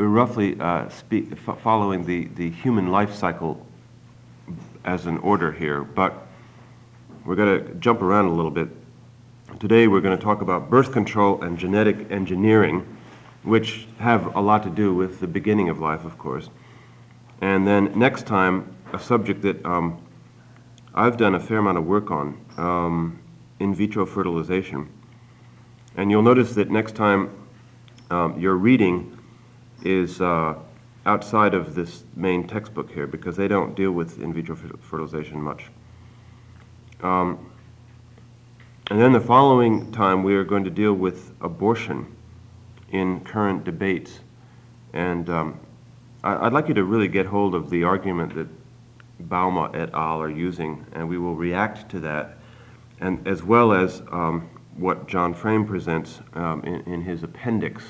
we're roughly uh, speak, following the, the human life cycle as an order here, but we're going to jump around a little bit. Today we're going to talk about birth control and genetic engineering, which have a lot to do with the beginning of life, of course. And then next time, a subject that um, I've done a fair amount of work on um, in vitro fertilization. And you'll notice that next time um, your reading is uh, outside of this main textbook here because they don't deal with in vitro fertilization much. Um, and then the following time, we are going to deal with abortion in current debates. And um, I, would like you to really get hold of the argument that Bouma et al. are using, and we will react to that, and as well as um, what John Frame presents um, in, in his appendix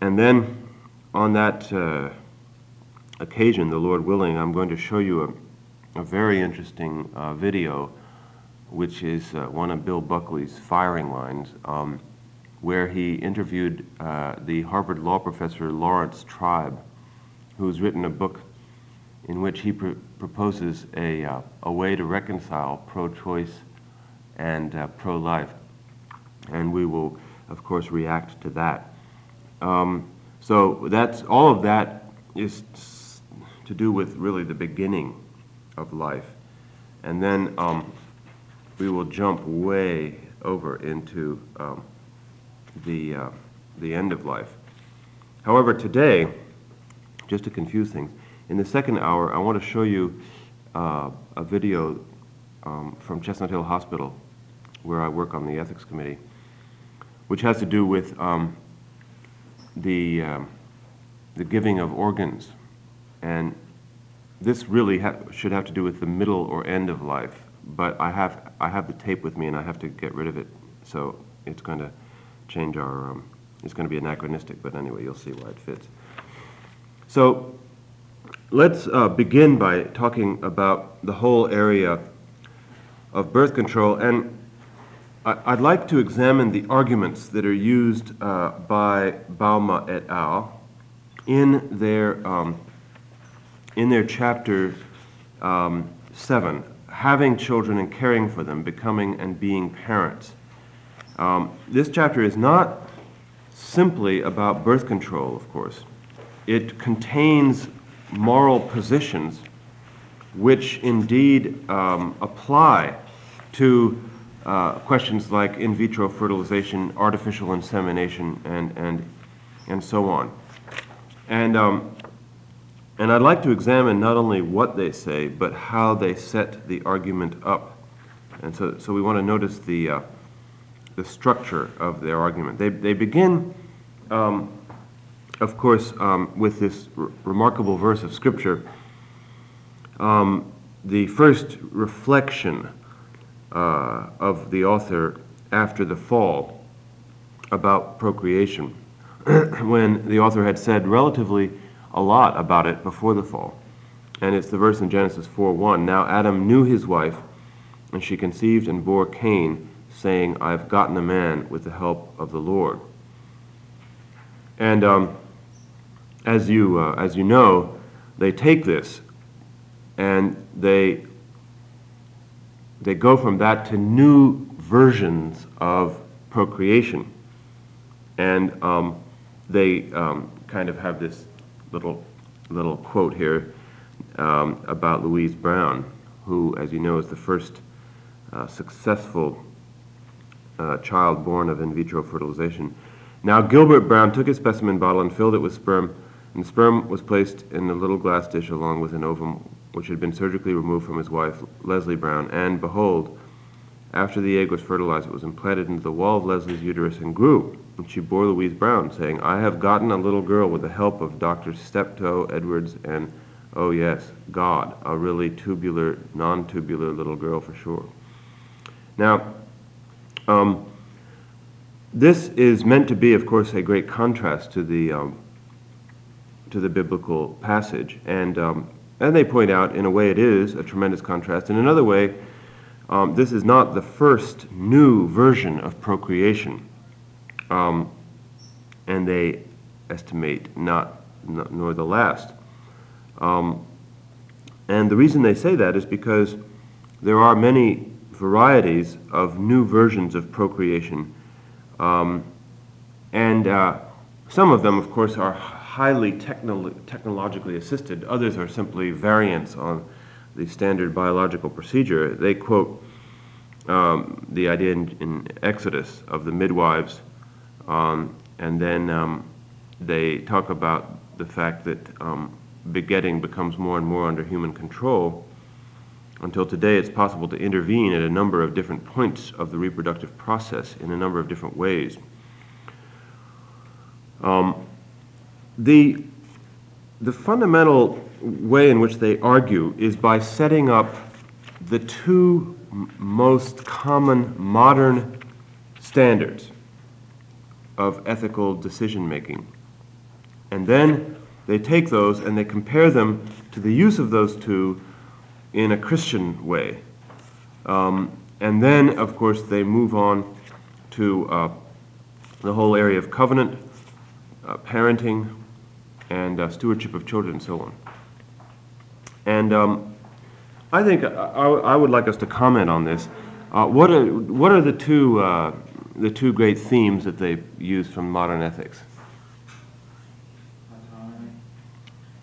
and then on that uh, occasion, the Lord willing, I'm going to show you a, a very interesting uh, video, which is uh, one of Bill Buckley's firing lines, um, where he interviewed uh, the Harvard law professor Laurence Tribe, who's written a book in which he pr- proposes a, uh, a way to reconcile pro choice and uh, pro life. And we will, of course, react to that. Um, so that's all of that is to do with really the beginning of life, and then um, we will jump way over into um, the uh, the end of life. However, today, just to confuse things, in the second hour, I want to show you uh, a video um, from Chestnut Hill Hospital, where I work on the ethics committee, which has to do with um, the, um, the giving of organs. And this really ha- should have to do with the middle or end of life. But I have, I have the tape with me and I have to get rid of it. So it's going to change our, um, it's going to be anachronistic, but anyway, you'll see why it fits. So let's uh, begin by talking about the whole area of birth control. And I'd like to examine the arguments that are used uh, by Bouma et al. in their, um, in their chapter um, 7, Having Children and Caring for Them, Becoming and Being Parents. Um, this chapter is not simply about birth control, of course. It contains moral positions which indeed um, apply to uh, questions like in vitro fertilization, artificial insemination, and, and, and so on. And, um, and I'd like to examine not only what they say, but how they set the argument up. And so, so we want to notice the, uh, the structure of their argument. They, they begin, um, of course, um, with this r- remarkable verse of Scripture. Um, the first reflection uh, of the author after the fall about procreation, when the author had said relatively a lot about it before the fall. And it's the verse in Genesis 4:1. Now Adam knew his wife, and she conceived and bore Cain, saying, I've gotten a man with the help of the Lord. And um, as, you, uh, as you know, they take this and they they go from that to new versions of procreation. And um, they um, kind of have this little, little quote here um, about Louise Brown, who, as you know, is the first uh, successful uh, child born of in vitro fertilization. Now, Gilbert Brown took a specimen bottle and filled it with sperm, and the sperm was placed in a little glass dish along with an ovum which had been surgically removed from his wife, Leslie Brown, and behold, After the egg was fertilized, it was implanted into the wall of Leslie's uterus and grew. And she bore Louise Brown, saying, I have gotten a little girl with the help of Dr. Steptoe, Edwards, and, oh yes, God, a really tubular, non tubular little girl for sure. Now, um, this is meant to be, of course, a great contrast to the, um, to the biblical passage. And, um, and they point out, in a way, it is a tremendous contrast. In another way, um, this is not the first new version of procreation, um, and they estimate not, not nor the last. Um, and the reason they say that is because there are many varieties of new versions of procreation, um, and uh, some of them, of course, are highly techno- technologically assisted. Others are simply variants on the standard biological procedure, they quote um, the idea in, in, Exodus of the midwives, um, and then um, they talk about the fact that um, begetting becomes more and more under human control. Until today, it's possible to intervene at a number of different points of the reproductive process in a number of different ways. Um, the, the fundamental way in which they argue is by setting up the two most common modern standards of ethical decision making. And then they take those and they compare them to the use of those two in a Christian way. Um, and then, of course, they move on to uh, the whole area of covenant, uh, parenting, and uh, stewardship of children, and so on. And um, I think I, I, would like us to comment on this. Uh, what, are, what are the two, uh, the two great themes that they use from modern ethics?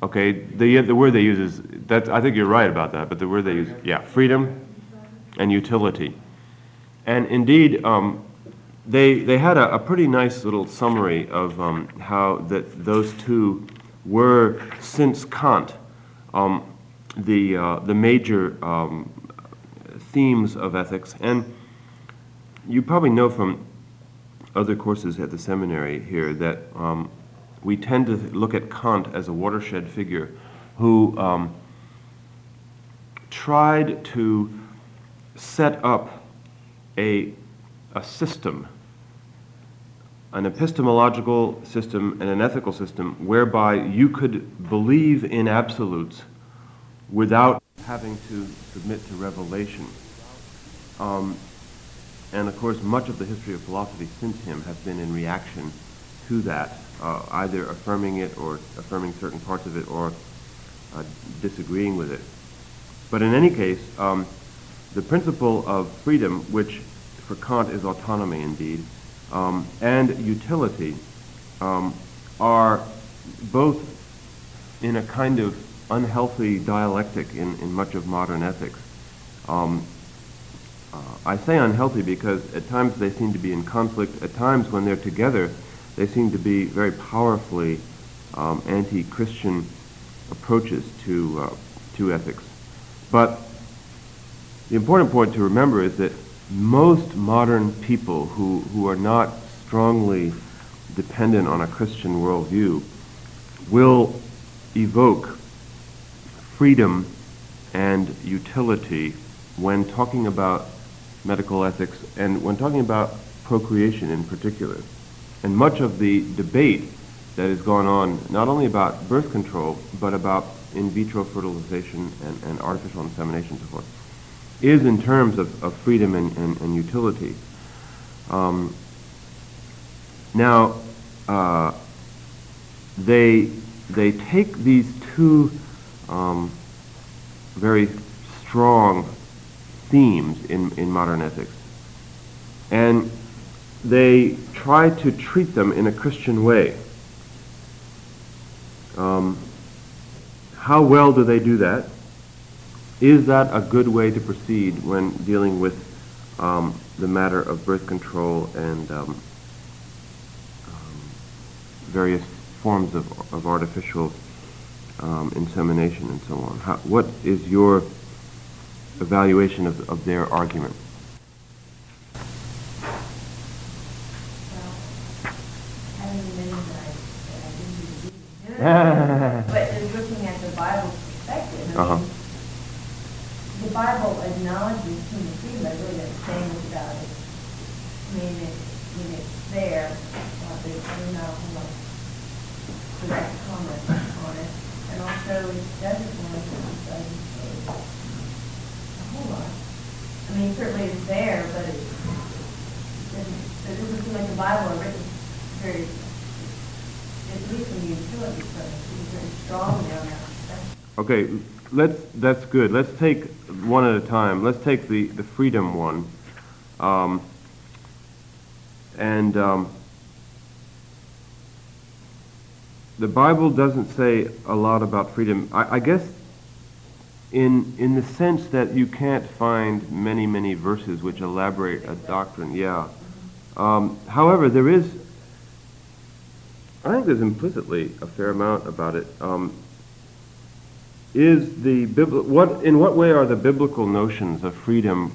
Okay, the, the word they use is, that, I think you're right about that, but the word they use, yeah, freedom and utility. And indeed, um, they, they had a, a, pretty nice little summary of um, how that those two were, since Kant, um, the, uh, the major um, themes of ethics. And you probably know from other courses at the seminary here that um, we tend to look at Kant as a watershed figure who um, tried to set up a, a system, an epistemological system and an ethical system, whereby you could believe in absolutes without having to submit to revelation. Um, and of course, much of the history of philosophy since him has been in reaction to that, uh, either affirming it or affirming certain parts of it or uh, disagreeing with it. But in any case, um, the principle of freedom, which for Kant is autonomy indeed, um, and utility um, are both in a kind of unhealthy dialectic in, in much of modern ethics. Um, uh, I say unhealthy because at times they seem to be in conflict. At times when they're together, they seem to be very powerfully um, anti-Christian approaches to, uh, to ethics. But the important point to remember is that most modern people who, who are not strongly dependent on a Christian worldview will evoke freedom and utility when talking about medical ethics and when talking about procreation in particular. And much of the debate that has gone on, not only about birth control, but about in vitro fertilization and, and artificial insemination and so forth, is in terms of, of freedom and, and, and utility. Um, now, uh, they, they take these two um, very strong themes in, in modern ethics. And they try to treat them in a Christian way. Um, how well do they do that? Is that a good way to proceed when dealing with um, the matter of birth control and um, um various forms of, of artificial um, insemination and so on? How, what is your evaluation of, of their argument? but looking at the Bible perspective, uh-huh the Bible acknowledges human but really doesn't say anything about it. I mean, it, mean it's there, uh, but there's not a whole lot direct comment on it. And also, it doesn't want to emphasize a whole lot. I mean, certainly it's there, but it, it it doesn't seem like the Bible are written very Okay, let's, that's good. Let's take one at a time. Let's take the, the freedom one. Um, and um, the Bible doesn't say a lot about freedom. I, I, guess in, in the sense that you can't find many, many verses which elaborate a doctrine. Yeah. Um, however, there is I think there's implicitly a fair amount about it. Um, is the what in what way are the biblical notions of freedom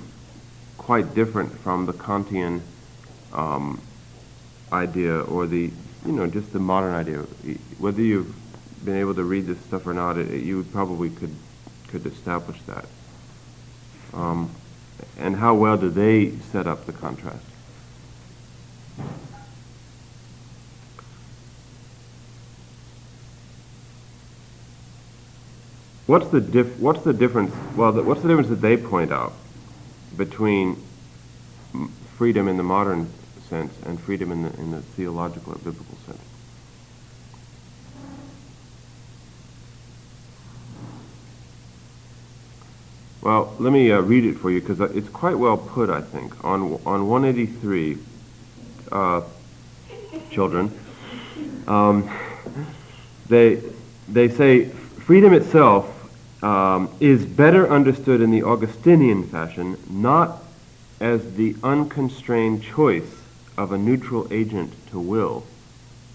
quite different from the Kantian um, idea or the you know just the modern idea? Whether you've been able to read this stuff or not, it, you probably could could establish that. Um, and how well do they set up the contrast? What's the, dif- what's the difference? Well, the, what's the difference that they point out between freedom in the modern sense and freedom in the, in the theological or biblical sense? Well, let me uh, read it for you because it's quite well put, I think. On, on 183, uh, children, um, they, they say freedom itself um, is better understood in the Augustinian fashion, not as the unconstrained choice of a neutral agent to will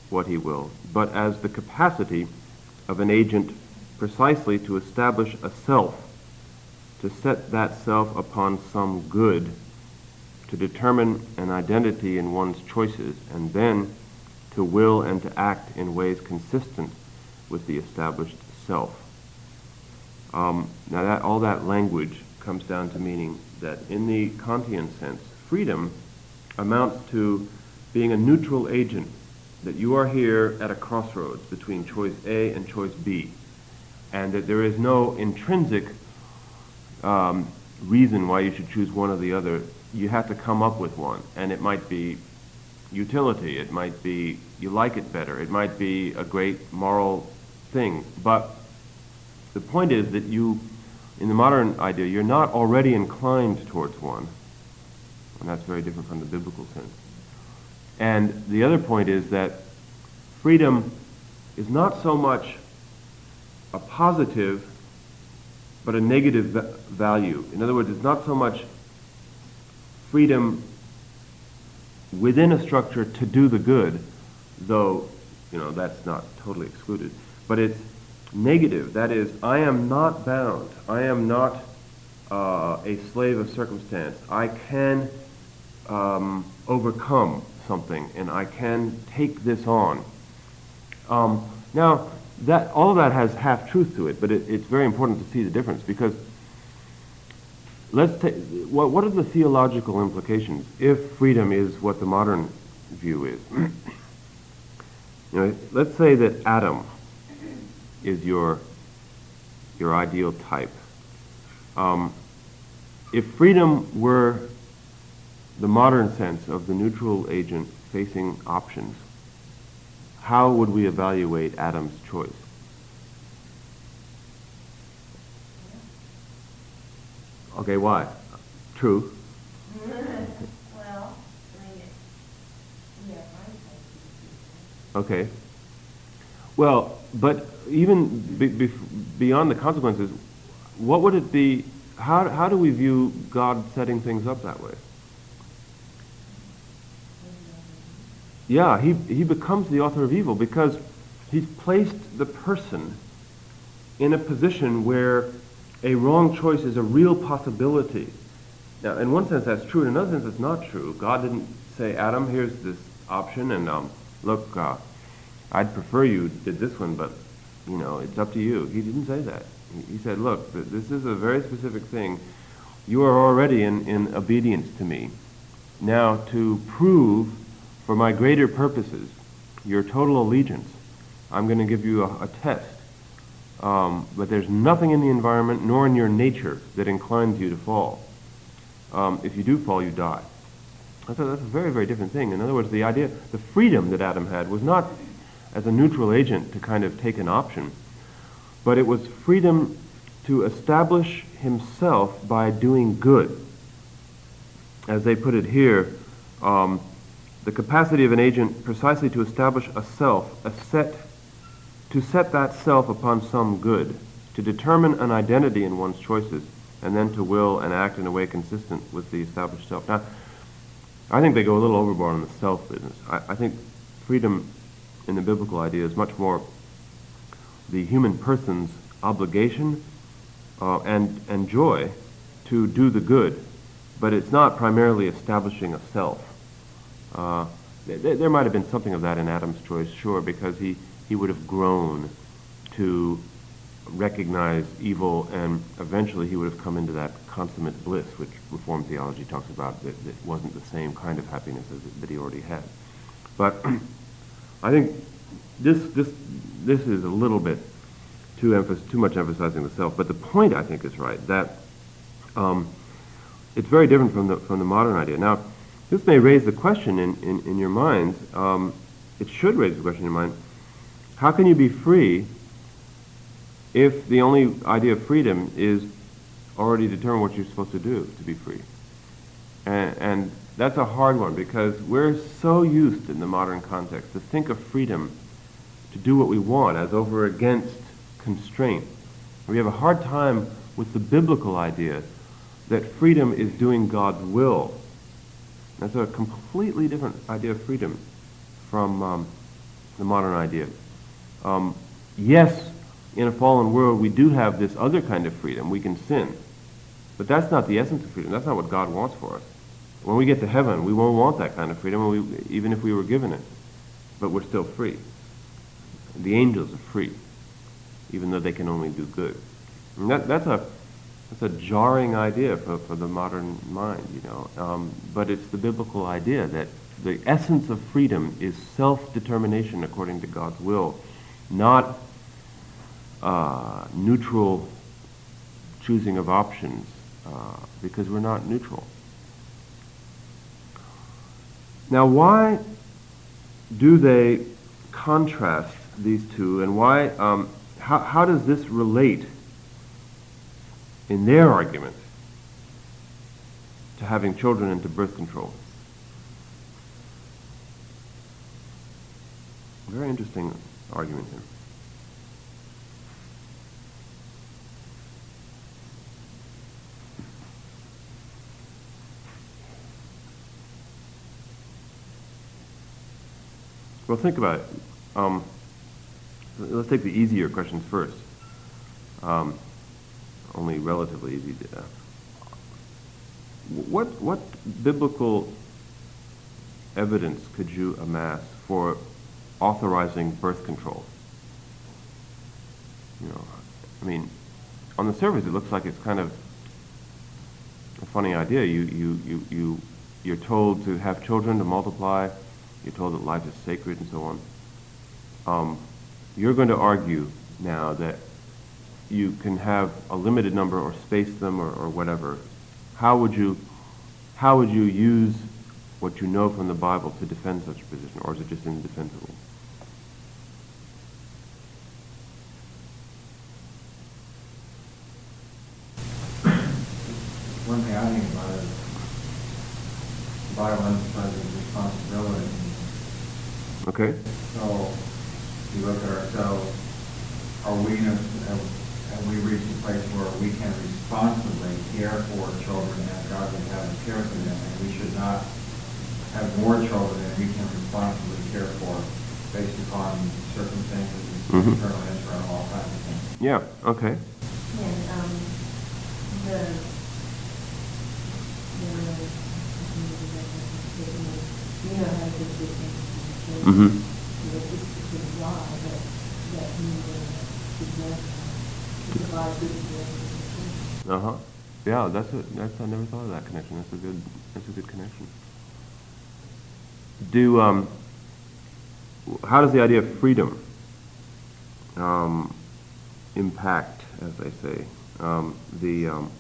what he will, but as the capacity of an agent precisely to establish a self, to set that self upon some good, to determine an identity in one's choices, and then to will and to act in ways consistent with the established self. Um, now, that, all that language comes down to meaning that in the Kantian sense, freedom amounts to being a neutral agent, that you are here at a crossroads between choice A and choice B, and that there is no intrinsic um, reason why you should choose one or the other. You have to come up with one, and it might be utility, it might be you like it better, it might be a great moral thing, but the point is that you, in the modern idea, you're not already inclined towards one. And that's very different from the biblical sense. And the other point is that freedom is not so much a positive, but a negative value. In other words, it's not so much freedom within a structure to do the good, though, you know, that's not totally excluded, but it's negative. That is, I am not bound. I am not uh, a slave of circumstance. I can um, overcome something, and I can take this on. Um, now, that all of that has half truth to it, but it, it's very important to see the difference because let's take what, what are the theological implications if freedom is what the modern view is? you know, let's say that Adam is your, your ideal type. Um, if freedom were the modern sense of the neutral agent facing options, how would we evaluate Adam's choice? Okay, why? True. well, yeah, Okay. Well, but even be, be, beyond the consequences, what would it be? How, how do we view God setting things up that way? Yeah, he, he becomes the author of evil because he's placed the person in a position where a wrong choice is a real possibility. Now, in one sense, that's true. In another sense, it's not true. God didn't say, Adam, here's this option, and um, look, uh, I'd prefer you did this one, but you know, it's up to you. He didn't say that. He, said, look, this is a very specific thing. You are already in, in obedience to me. Now, to prove for my greater purposes your total allegiance, I'm going to give you a, a test. Um, but there's nothing in the environment nor in your nature that inclines you to fall. Um, if you do fall, you die. A, that's a very, very different thing. In other words, the idea, the freedom that Adam had was not as a neutral agent to kind of take an option, but it was freedom to establish himself by doing good. As they put it here, um, the capacity of an agent precisely to establish a self, a set, to set that self upon some good, to determine an identity in one's choices, and then to will and act in a way consistent with the established self. Now, I think they go a little overboard on the self business. I, I think freedom in the biblical idea is much more the human person's obligation uh, and, and joy to do the good, but it's not primarily establishing a self. Uh, th- there might have been something of that in Adam's choice, sure, because he, he would have grown to recognize evil, and eventually he would have come into that consummate bliss, which Reformed theology talks about, that, that wasn't the same kind of happiness as that he already had. But I think this, this, this is a little bit too, emph- too much emphasizing the self, but the point, I think, is right, that um, it's very different from the, from the modern idea. Now, this may raise the question in, in, in your minds, um, it should raise the question in your mind, how can you be free if the only idea of freedom is already determined what you're supposed to do to be free. And, and that's a hard one because we're so used in the modern context to think of freedom to do what we want as over against constraint. We have a hard time with the biblical idea that freedom is doing God's will. That's a completely different idea of freedom from um, the modern idea. Um, yes, in a fallen world, we do have this other kind of freedom. We can sin. But that's not the essence of freedom. That's not what God wants for us. When we get to heaven, we won't want that kind of freedom, we, even if we were given it. But we're still free. The angels are free, even though they can only do good. And that, that's a that's a jarring idea for, for the modern mind, you know. Um, but it's the biblical idea that the essence of freedom is self-determination according to God's will, not uh, neutral choosing of options uh, because we're not neutral. Now, why do they contrast these two, and why? Um, how, how does this relate in their argument to having children and to birth control? Very interesting argument here. Well, think about it. Um, let's take the easier questions first. Um, only relatively easy. To, uh, what what biblical evidence could you amass for authorizing birth control? You know, I mean, on the surface it looks like it's kind of a funny idea. You you you you you're told to have children to multiply you're told that life is sacred and so on. Um, you're going to argue now that you can have a limited number or space them or, or whatever. How would you how would you use what you know from the Bible to defend such a position, or is it just indefensible? One thing I think about is the Bible emphasizes responsibility Okay. So, if you look at ourselves, are we in a, have, have we reached a place where we can responsibly care for children as God would have us care for them, and we should not have more children than we can responsibly care for based upon circumstances, mm-hmm. currently around all kinds of things. Yeah, okay. And um, the, the, you know how to do Mm-hmm. Uh huh. Yeah, that's a, that's I never thought of that connection. That's a good that's a good connection. Do um, how does the idea of freedom um, impact, as they say, um, the, um,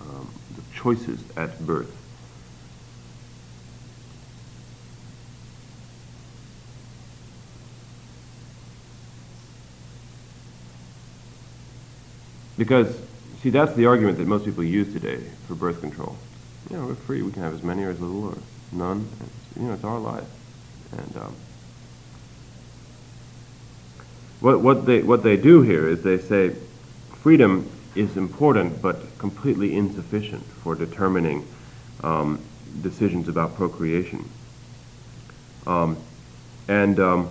um, the choices at birth? Because, see, that's the argument that most people use today for birth control. You know, we're free. We can have as many or as little or none. It's, you know, it's our life. And um, what, what, they, what they do here is they say freedom is important but completely insufficient for determining um, decisions about procreation. Um, and um,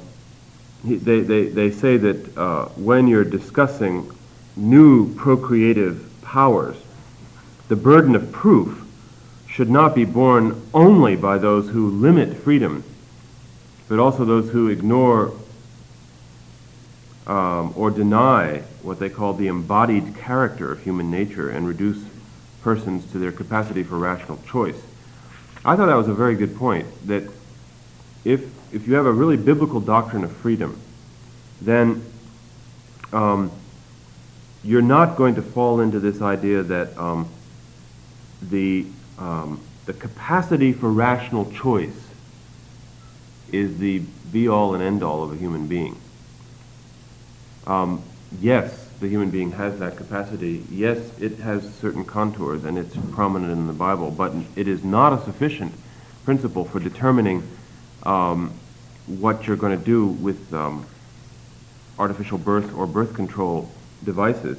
they, they, they say that uh, when you're discussing new procreative powers, the burden of proof should not be borne only by those who limit freedom, but also those who ignore um, or deny what they call the embodied character of human nature and reduce persons to their capacity for rational choice. I thought that was a very good point, that if, if you have a really biblical doctrine of freedom, then um, you're not going to fall into this idea that um, the, um, the capacity for rational choice is the be-all and end-all of a human being. Um, yes, the human being has that capacity. Yes, it has certain contours and it's prominent in the Bible, but it is not a sufficient principle for determining um, what you're going to do with um, artificial birth or birth control devices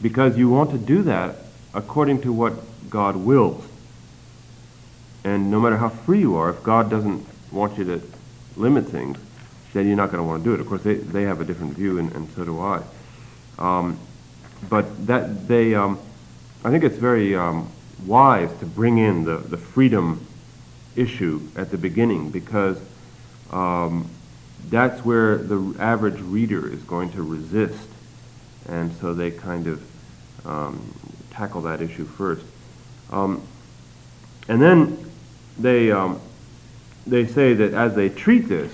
because you want to do that according to what God wills. And no matter how free you are, if God doesn't want you to limit things, then you're not going to want to do it. Of course, they, they have a different view, and, and so do I. Um, but that they, um, I think it's very um, wise to bring in the, the freedom issue at the beginning because um, that's where the average reader is going to resist, and so they kind of um, tackle that issue first. Um, and then they they say that as they treat this,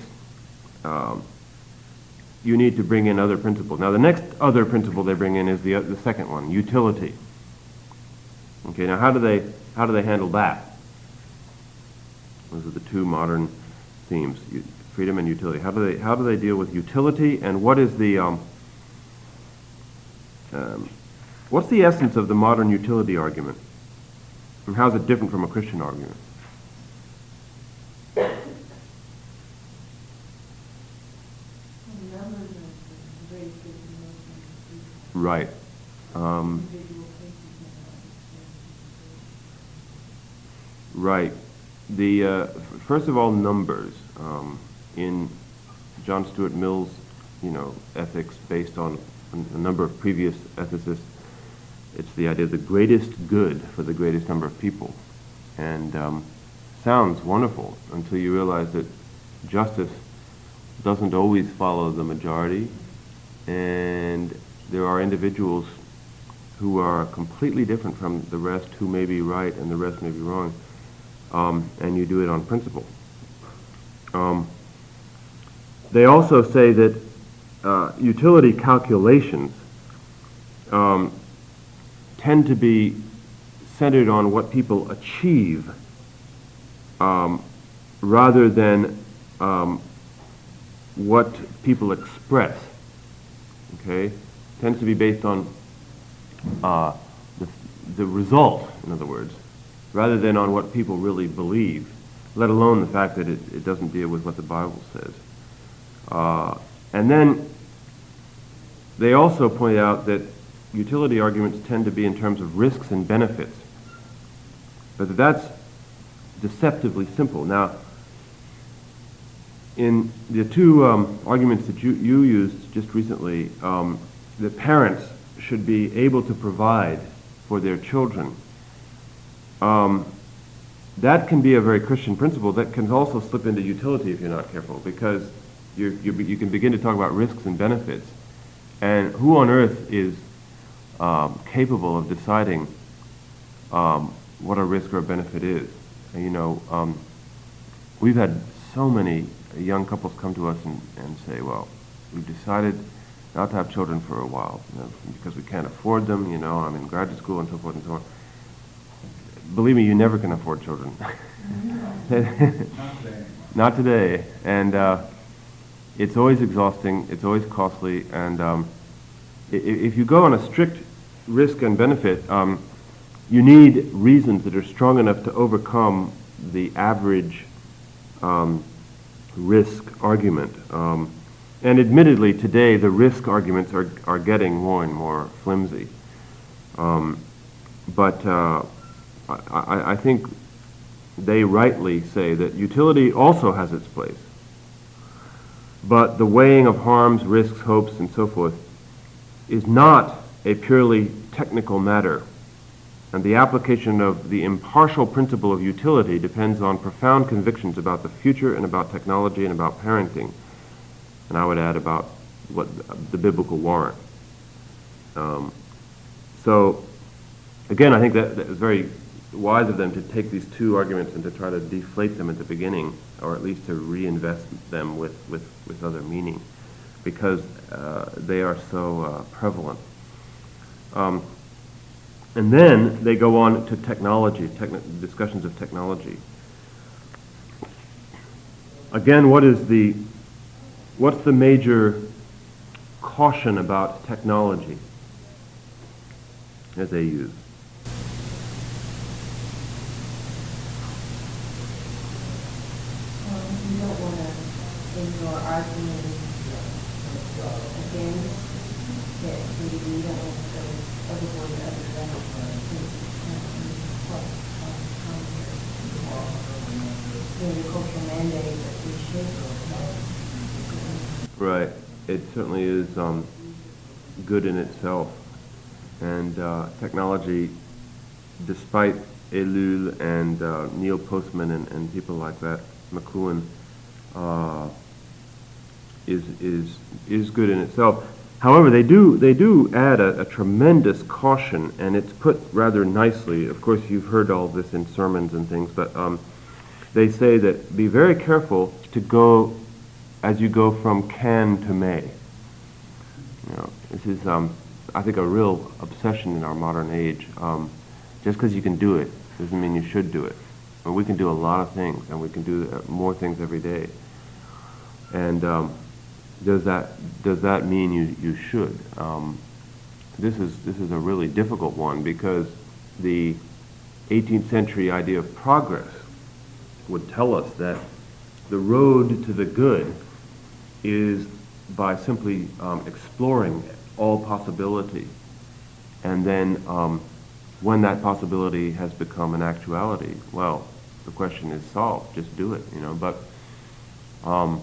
um, you need to bring in other principles. Now, the next other principle they bring in is the, the second one, utility. Okay, now how do they how do they handle that? Those are the two modern themes: freedom and utility. How do they how do they deal with utility, and what is the um, what's the essence of the modern utility argument, and how is it different from a Christian argument? Right. Um, right. The uh, first of all, numbers um, in John Stuart Mill's, you know, ethics based on a, number of previous ethicists. It's the idea of the greatest good for the greatest number of people, and um, sounds wonderful until you realize that justice doesn't always follow the majority, and there are individuals who are completely different from the rest who may be right and the rest may be wrong, um, and you do it on principle. Um, they also say that uh, utility calculations um, tend to be centered on what people achieve um, rather than um, what people express. Okay? tends to be based on uh, the, the result, in other words, rather than on what people really believe, let alone the fact that it, it doesn't deal with what the Bible says. Uh, and then they also point out that utility arguments tend to be in terms of risks and benefits, but that's deceptively simple. Now, in the two um, arguments that you, you used just recently, um, the parents should be able to provide for their children. Um, that can be a very Christian principle that can also slip into utility if you're not careful because you you can begin to talk about risks and benefits. And who on earth is um, capable of deciding um, what a risk or a benefit is? You know, um, we've had so many young couples come to us and, and say, well, we've decided not to have children for a while you know, because we can't afford them, you know, I'm in graduate school and so forth and so on. Believe me, you never can afford children. not today. And uh, it's always exhausting, it's always costly, and um, if you go on a strict risk and benefit, um, you need reasons that are strong enough to overcome the average um, risk argument. Um, and admittedly, today the risk arguments are, are getting more and more flimsy. Um, but uh, I, I think they rightly say that utility also has its place. But the weighing of harms, risks, hopes, and so forth is not a purely technical matter. And the application of the impartial principle of utility depends on profound convictions about the future and about technology and about parenting. And I would add about what the biblical warrant. Um, so, again, I think that, that is very wise of them to take these two arguments and to try to deflate them at the beginning, or at least to reinvest them with, with, with other meaning, because uh, they are so uh, prevalent. Um, and then they go on to technology, techn- discussions of technology. Again, what is the, what's the major caution about technology that they use? Right. It certainly is um, good in itself. And uh, technology, despite Ellul and uh, Neil Postman and, and, people like that, McLuhan, uh, is, is, is good in itself. However, they do, they do add a, a, tremendous caution, and it's put rather nicely. Of course, you've heard all this in sermons and things, but um, they say that be very careful to go as you go from can to may. You know, this is, um, I think, a real obsession in our modern age. Um, just because you can do it doesn't mean you should do it. And we can do a lot of things, and we can do uh, more things every day. And um, does that does that mean you you should? Um, this is this is a really difficult one because the 18th century idea of progress would tell us that the road to the good is by simply um, exploring all possibility. And then um, when that possibility has become an actuality, well, the question is solved. Just do it, you know. But um,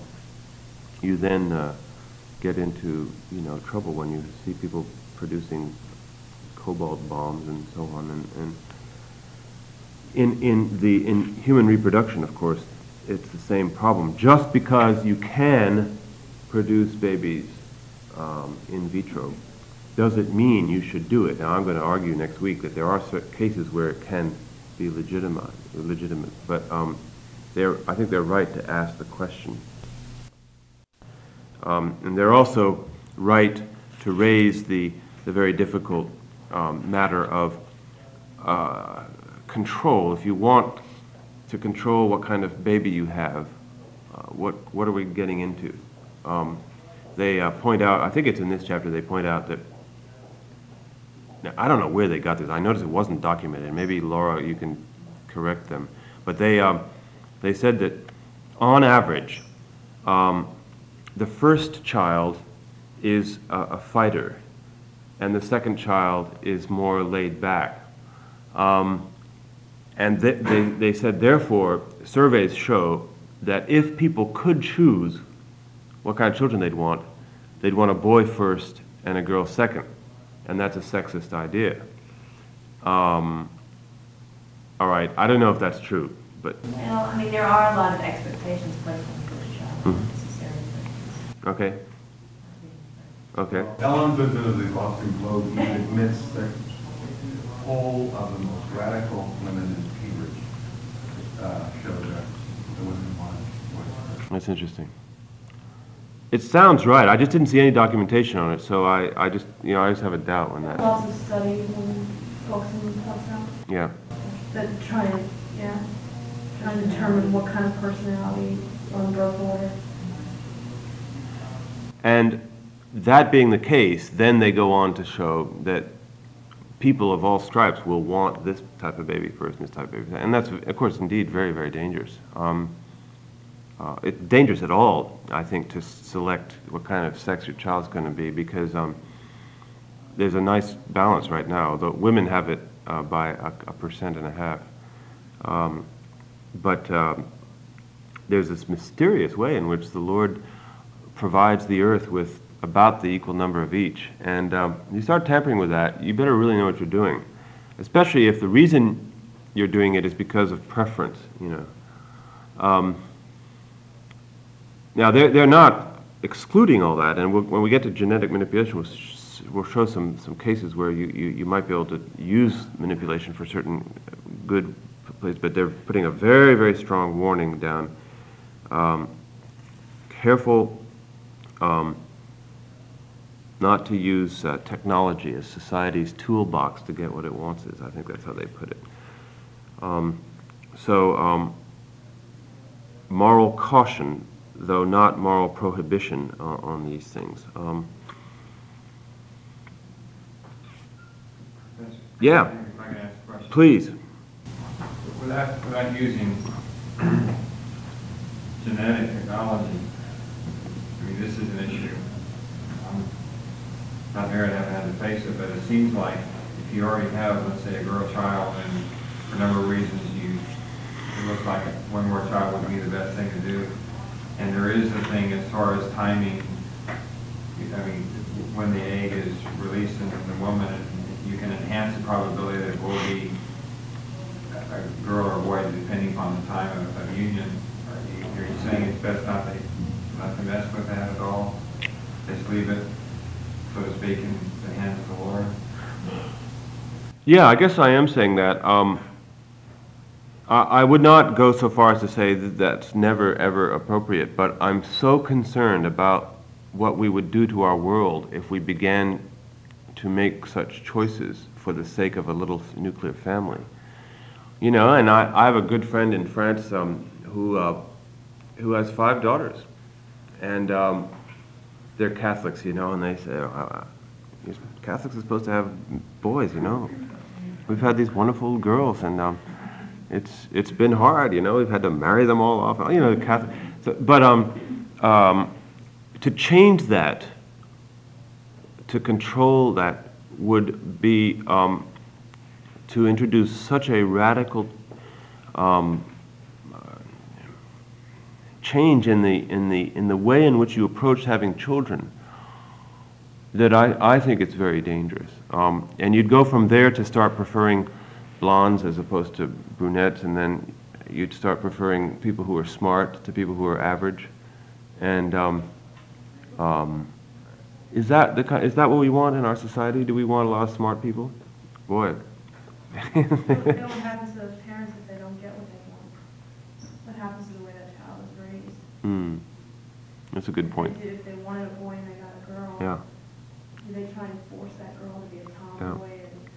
you then uh, get into, you know, trouble when you see people producing cobalt bombs and so on. And, and in, in, the, in human reproduction, of course, it's the same problem. Just because you can produce babies um, in vitro, does it mean you should do it? Now, I'm going to argue next week that there are cases where it can be legitimate, legitimate but um, I think they're right to ask the question. Um, and they're also right to raise the, the very difficult um, matter of uh, control. If you want to control what kind of baby you have, uh, what, what are we getting into? um, they uh, point out, I think it's in this chapter, they point out that, now, I don't know where they got this. I noticed it wasn't documented. Maybe, Laura, you can correct them. But they, um, they said that on average, um, the first child is a, a, fighter, and the second child is more laid back. Um, and they, they, they said, therefore, surveys show that if people could choose what kind of children they'd want. They'd want a boy first and a girl second. And that's a sexist idea. Um, all right, I don't know if that's true, but. Well, I mean, there are a lot of expectations placed on the first child. Mm-hmm. Okay. Okay. Ellen Goodman of the Boston Globe admits that poll of the most radical women in Cambridge uh, show that the women want voice. That's interesting. It sounds right. I just didn't see any documentation on it, so I, I just, you know, I just have a doubt on that. Lots of studies when folks in the out Yeah. that try to, yeah, try to determine what kind of personality on birth order. And that being the case, then they go on to show that people of all stripes will want this type of baby first and this type of baby. And that's, of course, indeed very, very dangerous. Um, uh, it's dangerous at all, I think, to select what kind of sex your child's going to be because um, there's a nice balance right now. The women have it uh, by a, a, percent and a half. Um, but um, there's this mysterious way in which the Lord provides the earth with about the equal number of each. And um, you start tampering with that, you better really know what you're doing, especially if the reason you're doing it is because of preference, you know. Um, now, they're, they're not excluding all that, and we'll, when we get to genetic manipulation, we'll, sh- we'll show some, some cases where you, you, you might be able to use manipulation for certain good places, but they're putting a very, very strong warning down. Um, careful um, not to use uh, technology as society's toolbox to get what it wants is. I think that's how they put it. Um, so, um, moral caution, though not moral prohibition uh, on these things. Um, yeah. Please. Without, without using genetic technology, I mean, this is an issue. Not married, I haven't had to face it, but it seems like if you already have, let's say, a girl child, and for a number of reasons, you, it looks like one more child would be the best thing to do. And there is a thing as far as timing, I mean, when the egg is released in the woman, you can enhance the probability that it will be a girl or a boy, depending upon the time of, of union. Are you, are you saying it's best not to not to mess with that at all? Just leave it, in the hands of the Lord? Yeah, I guess I am saying that. Um, I, I would not go so far as to say that that's never ever appropriate, but I'm so concerned about what we would do to our world if we began to make such choices for the sake of a little nuclear family. You know, and I, I have a good friend in France um, who, uh, who has five daughters and um, they're Catholics, you know, and they say, oh, Catholics are supposed to have boys, you know. We've had these wonderful girls, and um, it's it's been hard, you know. We've had to marry them all off, you know. Catholic, so, but um, um, to change that, to control that, would be um, to introduce such a radical um, change in the, in the, in the way in which you approach having children that I, I think it's very dangerous. Um, and you'd go from there to start preferring blondes as opposed to brunettes, and then you'd start preferring people who are smart to people who are average. And um, um, is, that the, is that what we want in our society? Do we want a lot of smart people? Boy. Hmm. That's a good point. If they wanted a boy and they got a girl, yeah. they try and force that girl to be a tomboy? Yeah. And,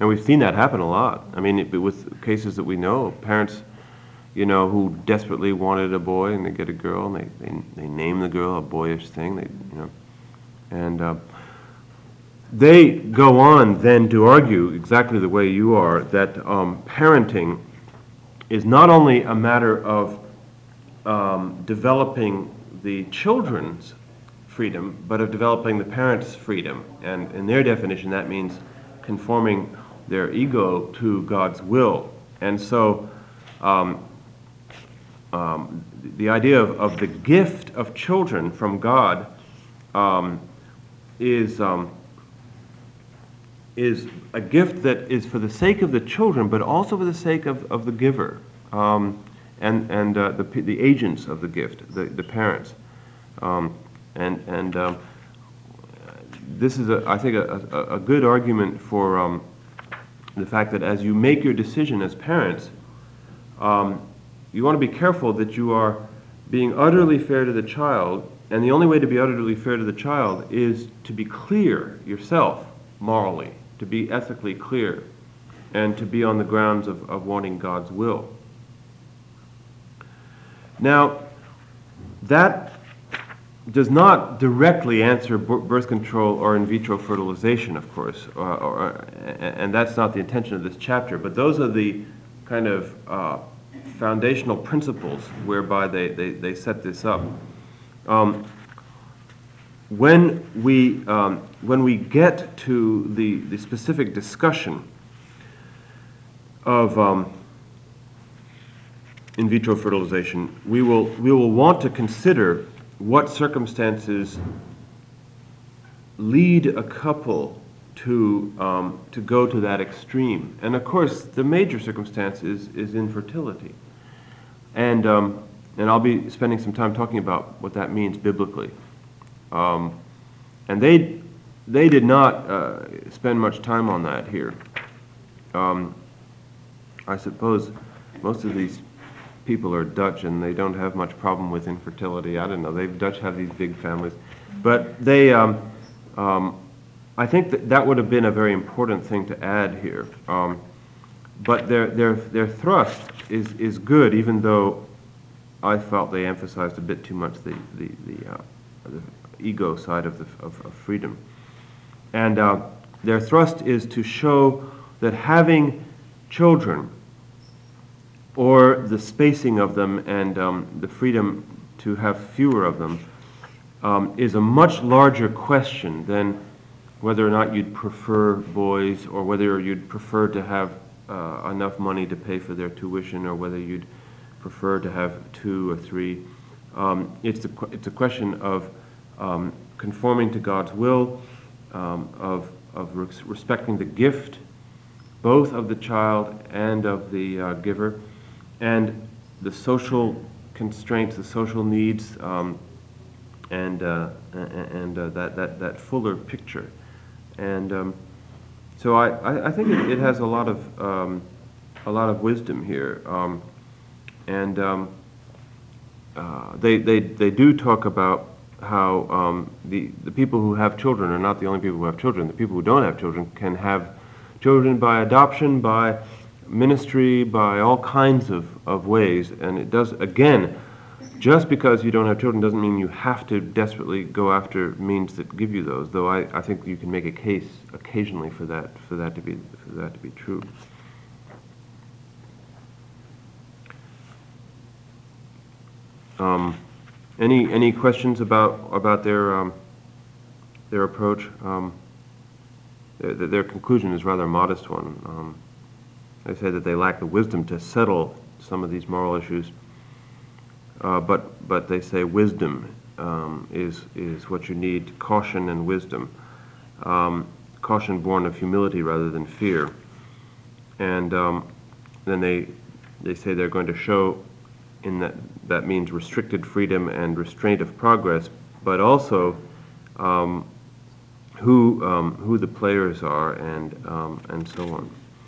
and we've seen that happen a lot. I mean, it, with cases that we know, parents, you know, who desperately wanted a boy and they get a girl and they, they, they name the girl a boyish thing, they, you know, and uh, they go on then to argue exactly the way you are that um, parenting is not only a matter of um, developing the children's freedom, but of developing the parents' freedom. And in their definition, that means conforming their ego to God's will. And so, um, um, the idea of, of the gift of children from God um, is, um, is a gift that is for the sake of the children, but also for the sake of, of the giver. Um, and, and uh, the, the agents of the gift, the, the parents. Um, And, and um, this is, a, I think, a, a, a good argument for um, the fact that as you make your decision as parents, um, you want to be careful that you are being utterly fair to the child, and the only way to be utterly fair to the child is to be clear yourself morally, to be ethically clear, and to be on the grounds of, of wanting God's will. Now, that does not directly answer birth control or in vitro fertilization, of course, or, or, and that's not the intention of this chapter, but those are the kind of uh, foundational principles whereby they, they, they set this up. Um, when we, um, when we get to the, the specific discussion of um, in vitro fertilization, we will, we will want to consider what circumstances lead a couple to, um, to go to that extreme. And of course, the major circumstance is, is infertility. And, um, and I'll be spending some time talking about what that means biblically. Um, and they, they did not uh, spend much time on that here. Um, I suppose most of these people are Dutch and they don't have much problem with infertility. I don't know. They Dutch have these big families, but they. Um, um, I think that that would have been a very important thing to add here. Um, but their their their thrust is is good, even though I felt they emphasized a bit too much the the the, uh, the ego side of the of, of freedom, and uh, their thrust is to show that having children or the spacing of them and um, the freedom to have fewer of them um, is a much larger question than whether or not you'd prefer boys or whether you'd prefer to have uh, enough money to pay for their tuition or whether you'd prefer to have two or three. Um, it's, a, it's a question of um, conforming to God's will, um, of, of respecting the gift, both of the child and of the uh, giver and the social constraints, the social needs, um, and, uh, and uh, that, that, that fuller picture. And um, so I, I think it, it, has a lot of, um, a lot of wisdom here. Um, and um, uh, they, they, they do talk about how um, the, the people who have children are not the only people who have children. The people who don't have children can have children by adoption, by ministry by all kinds of, of ways. And it does, again, just because you don't have children doesn't mean you have to desperately go after means that give you those, though I, I think you can make a case occasionally for that, for that to be, for that to be true. Um, any, any questions about, about their, um, their approach? Um, their, their conclusion is rather a modest one. They say that they lack the wisdom to settle some of these moral issues, uh, but, but they say wisdom um, is, is what you need caution and wisdom. Um, caution born of humility rather than fear. And um, then they, they say they're going to show in that that means restricted freedom and restraint of progress, but also um, who, um, who the players are and, um, and so on.